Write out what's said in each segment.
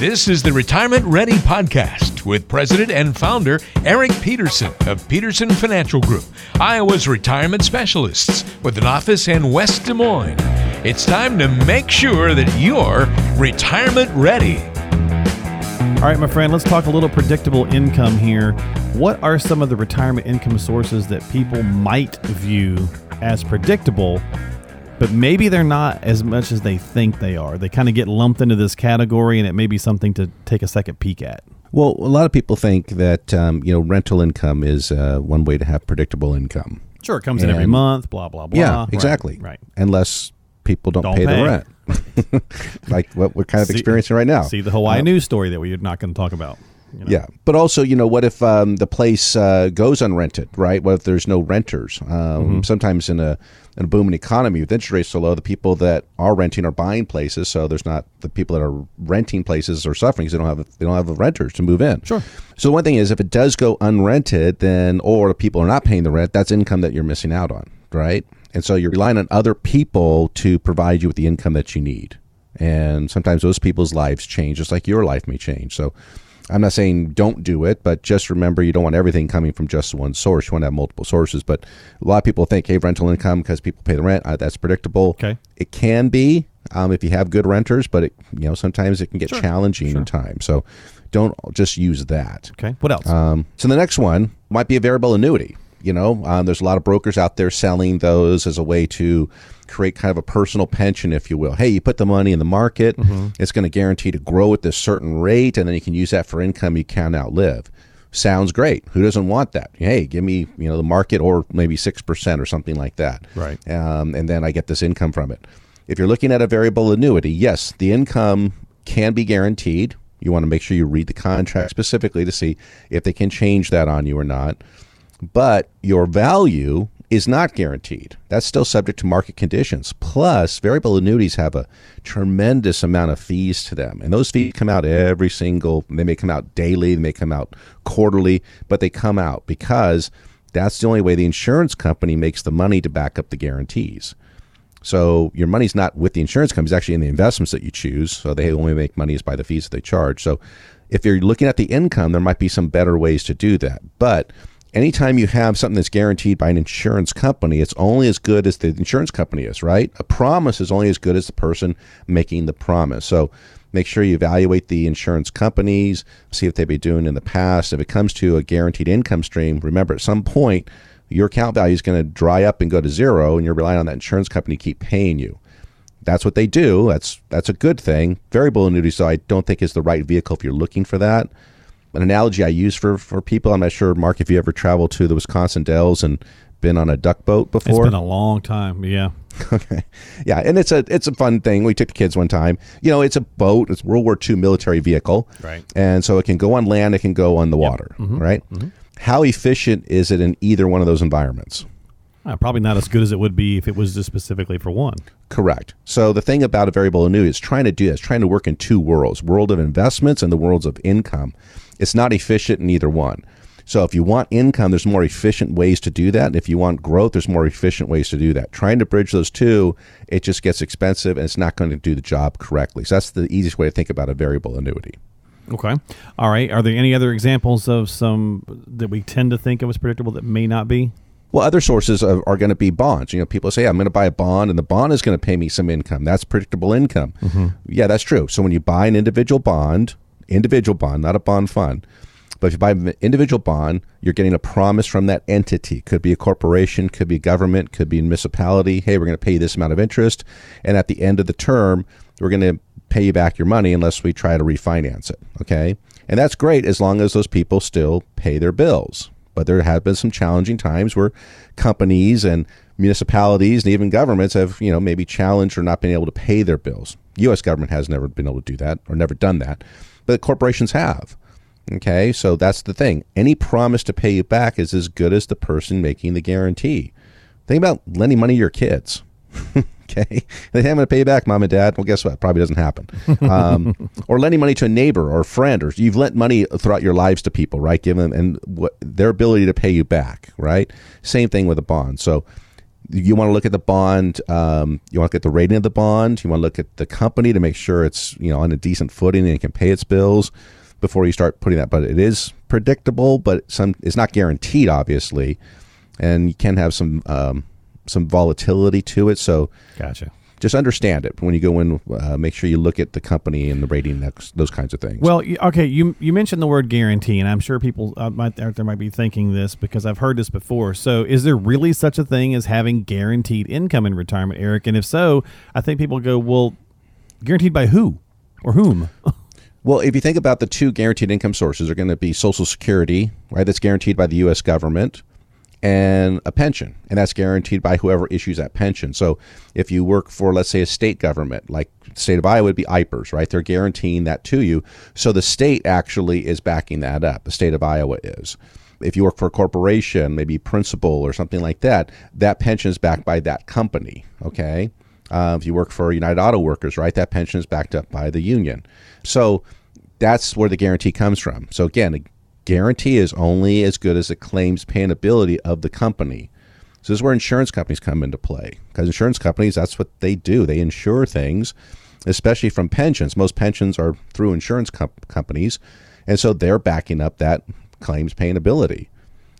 This is the Retirement Ready Podcast with President and Founder Eric Peterson of Peterson Financial Group, Iowa's retirement specialists with an office in West Des Moines. It's time to make sure that you're retirement ready. All right, my friend, let's talk a little predictable income here. What are some of the retirement income sources that people might view as predictable but maybe they're not as much as they think they are. They kind of get lumped into this category, and it may be something to take a second peek at. Well, a lot of people think that um, you know rental income is uh, one way to have predictable income. Sure, it comes and, in every month. Blah blah blah. Yeah, exactly. Right. right. Unless people don't, don't pay, pay, the rent, like what we're kind of see, experiencing right now. See the Hawaii uh, news story that we're not going to talk about. You know? Yeah, but also, you know, what if um, the place uh, goes unrented, right? What if there's no renters? Um, mm-hmm. Sometimes in a in a booming economy with interest rates so low, the people that are renting are buying places, so there's not the people that are renting places are suffering because they don't have they don't have renters to move in. Sure. So one thing is, if it does go unrented, then or the people are not paying the rent, that's income that you're missing out on, right? And so you're relying on other people to provide you with the income that you need. And sometimes those people's lives change, just like your life may change. So I'm not saying don't do it, but just remember you don't want everything coming from just one source. You want to have multiple sources. But a lot of people think, hey, rental income because people pay the rent, uh, that's predictable. Okay. It can be um, if you have good renters, but it, you know sometimes it can get sure. challenging sure. in time. So don't just use that. Okay. What else? Um, so the next one might be a variable annuity. You know, um, there's a lot of brokers out there selling those as a way to create kind of a personal pension, if you will. Hey, you put the money in the market, mm-hmm. it's going to guarantee to grow at this certain rate, and then you can use that for income you can outlive. Sounds great. Who doesn't want that? Hey, give me you know the market or maybe six percent or something like that. Right. Um, and then I get this income from it. If you're looking at a variable annuity, yes, the income can be guaranteed. You want to make sure you read the contract specifically to see if they can change that on you or not. But your value is not guaranteed. That's still subject to market conditions. Plus, variable annuities have a tremendous amount of fees to them. And those fees come out every single, they may come out daily, they may come out quarterly, but they come out because that's the only way the insurance company makes the money to back up the guarantees. So your money's not with the insurance company, it's actually in the investments that you choose. So they only make money is by the fees that they charge. So if you're looking at the income, there might be some better ways to do that. But anytime you have something that's guaranteed by an insurance company, it's only as good as the insurance company is, right? A promise is only as good as the person making the promise. So make sure you evaluate the insurance companies, see what they've been doing in the past. If it comes to a guaranteed income stream, remember at some point your account value is going to dry up and go to zero, and you're relying on that insurance company to keep paying you. That's what they do. That's that's a good thing. Variable annuity, so I don't think is the right vehicle if you're looking for that an analogy I use for, for people. I'm not sure, Mark, if you ever traveled to the Wisconsin Dells and been on a duck boat before. It's been a long time. Yeah. Okay. Yeah, and it's a it's a fun thing. We took the kids one time. You know, it's a boat. It's World War II military vehicle. Right. And so it can go on land. It can go on the yep. water. Mm-hmm. Right. Mm-hmm. How efficient is it in either one of those environments? Uh, probably not as good as it would be if it was just specifically for one. Correct. So the thing about a variable annuity is trying to do is trying to work in two worlds: world of investments and the worlds of income. It's not efficient in either one. So if you want income, there's more efficient ways to do that. And if you want growth, there's more efficient ways to do that. Trying to bridge those two, it just gets expensive and it's not going to do the job correctly. So that's the easiest way to think about a variable annuity. Okay. All right. Are there any other examples of some that we tend to think of as predictable that may not be? Well, other sources are, are going to be bonds. You know, people say, I'm going to buy a bond and the bond is going to pay me some income. That's predictable income. Mm-hmm. Yeah, that's true. So when you buy an individual bond, individual bond, not a bond fund. But if you buy an individual bond, you're getting a promise from that entity. Could be a corporation, could be government, could be a municipality. Hey, we're going to pay you this amount of interest. And at the end of the term, we're going to pay you back your money unless we try to refinance it. Okay. And that's great as long as those people still pay their bills. But there have been some challenging times where companies and municipalities and even governments have, you know, maybe challenged or not been able to pay their bills U.S. government has never been able to do that or never done that, but corporations have. Okay, so that's the thing. Any promise to pay you back is as good as the person making the guarantee. Think about lending money to your kids. okay, they say, I'm going to pay you back, mom and dad. Well, guess what? Probably doesn't happen. Um, or lending money to a neighbor or a friend, or you've lent money throughout your lives to people, right? Give them and what their ability to pay you back, right? Same thing with a bond. So you want to look at the bond. Um, you want to look at the rating of the bond. You want to look at the company to make sure it's you know on a decent footing and it can pay its bills before you start putting that. But it is predictable, but some it's not guaranteed, obviously, and you can have some um, some volatility to it. So Gotcha. just understand it when you go in. Uh, make sure you look at the company and the rating, those, those kinds of things. Well, okay, you you mentioned the word guarantee, and I'm sure people uh, might, out there might be thinking this because I've heard this before. So, is there really such a thing as having guaranteed income in retirement, Eric? And if so, I think people go, well, guaranteed by who or whom? Well, if you think about the two guaranteed income sources, are going to be Social Security, right? That's guaranteed by the U.S. government, and a pension, and that's guaranteed by whoever issues that pension. So, if you work for, let's say, a state government, like state of Iowa would be IPERS, right? They're guaranteeing that to you. So the state actually is backing that up. The state of Iowa is. If you work for a corporation, maybe principal or something like that, that pension is backed by that company. Okay. Uh, if you work for United Auto Workers, right, that pension is backed up by the union. So that's where the guarantee comes from. So again, guarantee is only as good as the claims paying ability of the company. So this is where insurance companies come into play because insurance companies, that's what they do. They insure things, especially from pensions. Most pensions are through insurance comp- companies, and so they're backing up that claims paying ability.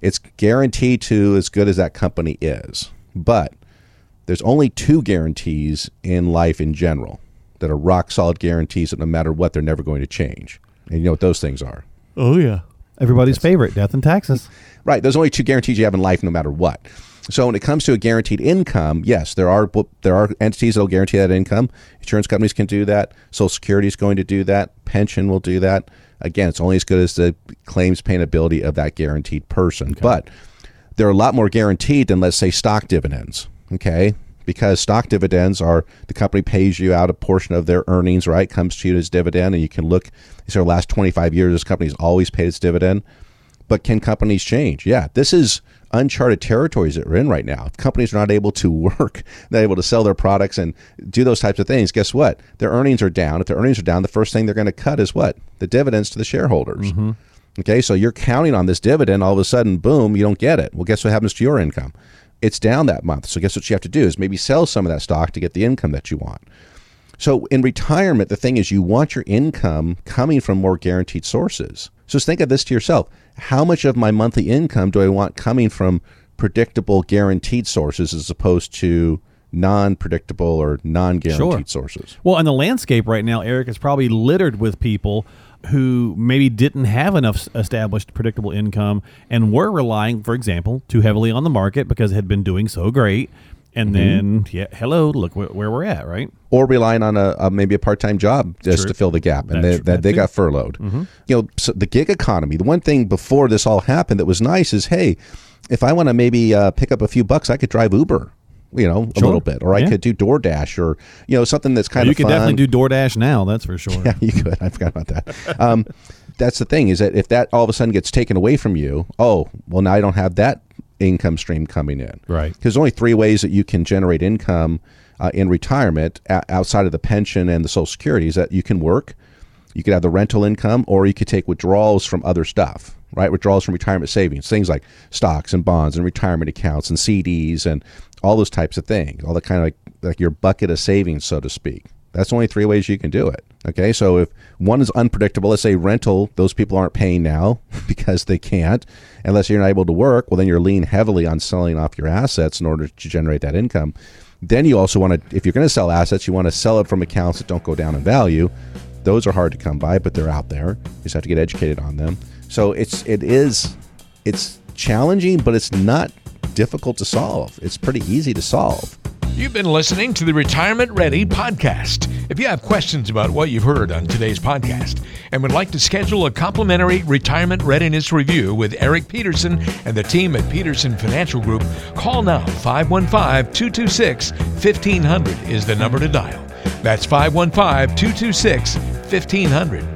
It's guaranteed to as good as that company is, but there's only two guarantees in life in general that are rock solid guarantees that no matter what, they're never going to change. And you know what those things are? Oh yeah, everybody's favorite, death and taxes. Right. There's only two guarantees you have in life, no matter what. So when it comes to a guaranteed income, yes, there are there are entities that will guarantee that income. Insurance companies can do that. Social Security is going to do that. Pension will do that. Again, it's only as good as the claims paying ability of that guaranteed person. But they're a lot more guaranteed than, let's say, stock dividends. Okay. Because stock dividends are the company pays you out a portion of their earnings, right? Comes to you as dividend, and you can look. These are the last 25 years, this company's always paid its dividend. But can companies change? Yeah, this is uncharted territories that we're in right now. If companies are not able to work, they're not able to sell their products and do those types of things, guess what? Their earnings are down. If their earnings are down, the first thing they're going to cut is what? The dividends to the shareholders. Mm-hmm. Okay, so you're counting on this dividend. All of a sudden, boom, you don't get it. Well, guess what happens to your income? It's down that month. So guess what you have to do is maybe sell some of that stock to get the income that you want. So in retirement, the thing is you want your income coming from more guaranteed sources. So think of this to yourself. How much of my monthly income do I want coming from predictable guaranteed sources as opposed to non-predictable or non-guaranteed Sure. sources? Well, and the landscape right now, Eric, is probably littered with people who maybe didn't have enough established predictable income and were relying, for example, too heavily on the market because it had been doing so great. And then, yeah, hello, look wh- where we're at, right? or relying on a, a maybe a part-time job just True. to fill the gap and That they, that they too. got furloughed you know so the gig economy the one thing before this all happened that was nice is hey if i want to maybe uh, pick up a few bucks i could drive uber you know a little bit or i could do doordash or you know something that's kind you of you could fun. definitely do DoorDash now, that's for sure. yeah you could i forgot about that um, that's the thing is that if that all of a sudden gets taken away from you oh well now i don't have that income stream coming in Right. because there's only three ways that you can generate income uh, in retirement o- outside of the pension and the social security is that you can work you could have the rental income or you could take withdrawals from other stuff right withdrawals from retirement savings things like stocks and bonds and retirement accounts and cds and all those types of things all the kind of like, like your bucket of savings so to speak. That's only three ways you can do it okay? So if one is unpredictable let's say rental those people aren't paying now because they can't. Unless you're not able to work well then you're leaning heavily on selling off your assets in order to generate that income. Then you also want to if you're going to sell assets you want to sell it from accounts that don't go down in value. Those are hard to come by but they're out there. You just have to get educated on them. So it's it is it's challenging but it's not difficult to solve it's pretty easy to solve You've been listening to the Retirement Ready podcast. If you have questions about what you've heard on today's podcast and would like to schedule a complimentary retirement readiness review with Eric Peterson and the team at Peterson Financial Group, call now 515 226 1500 is the number to dial. That's 515 226 1500.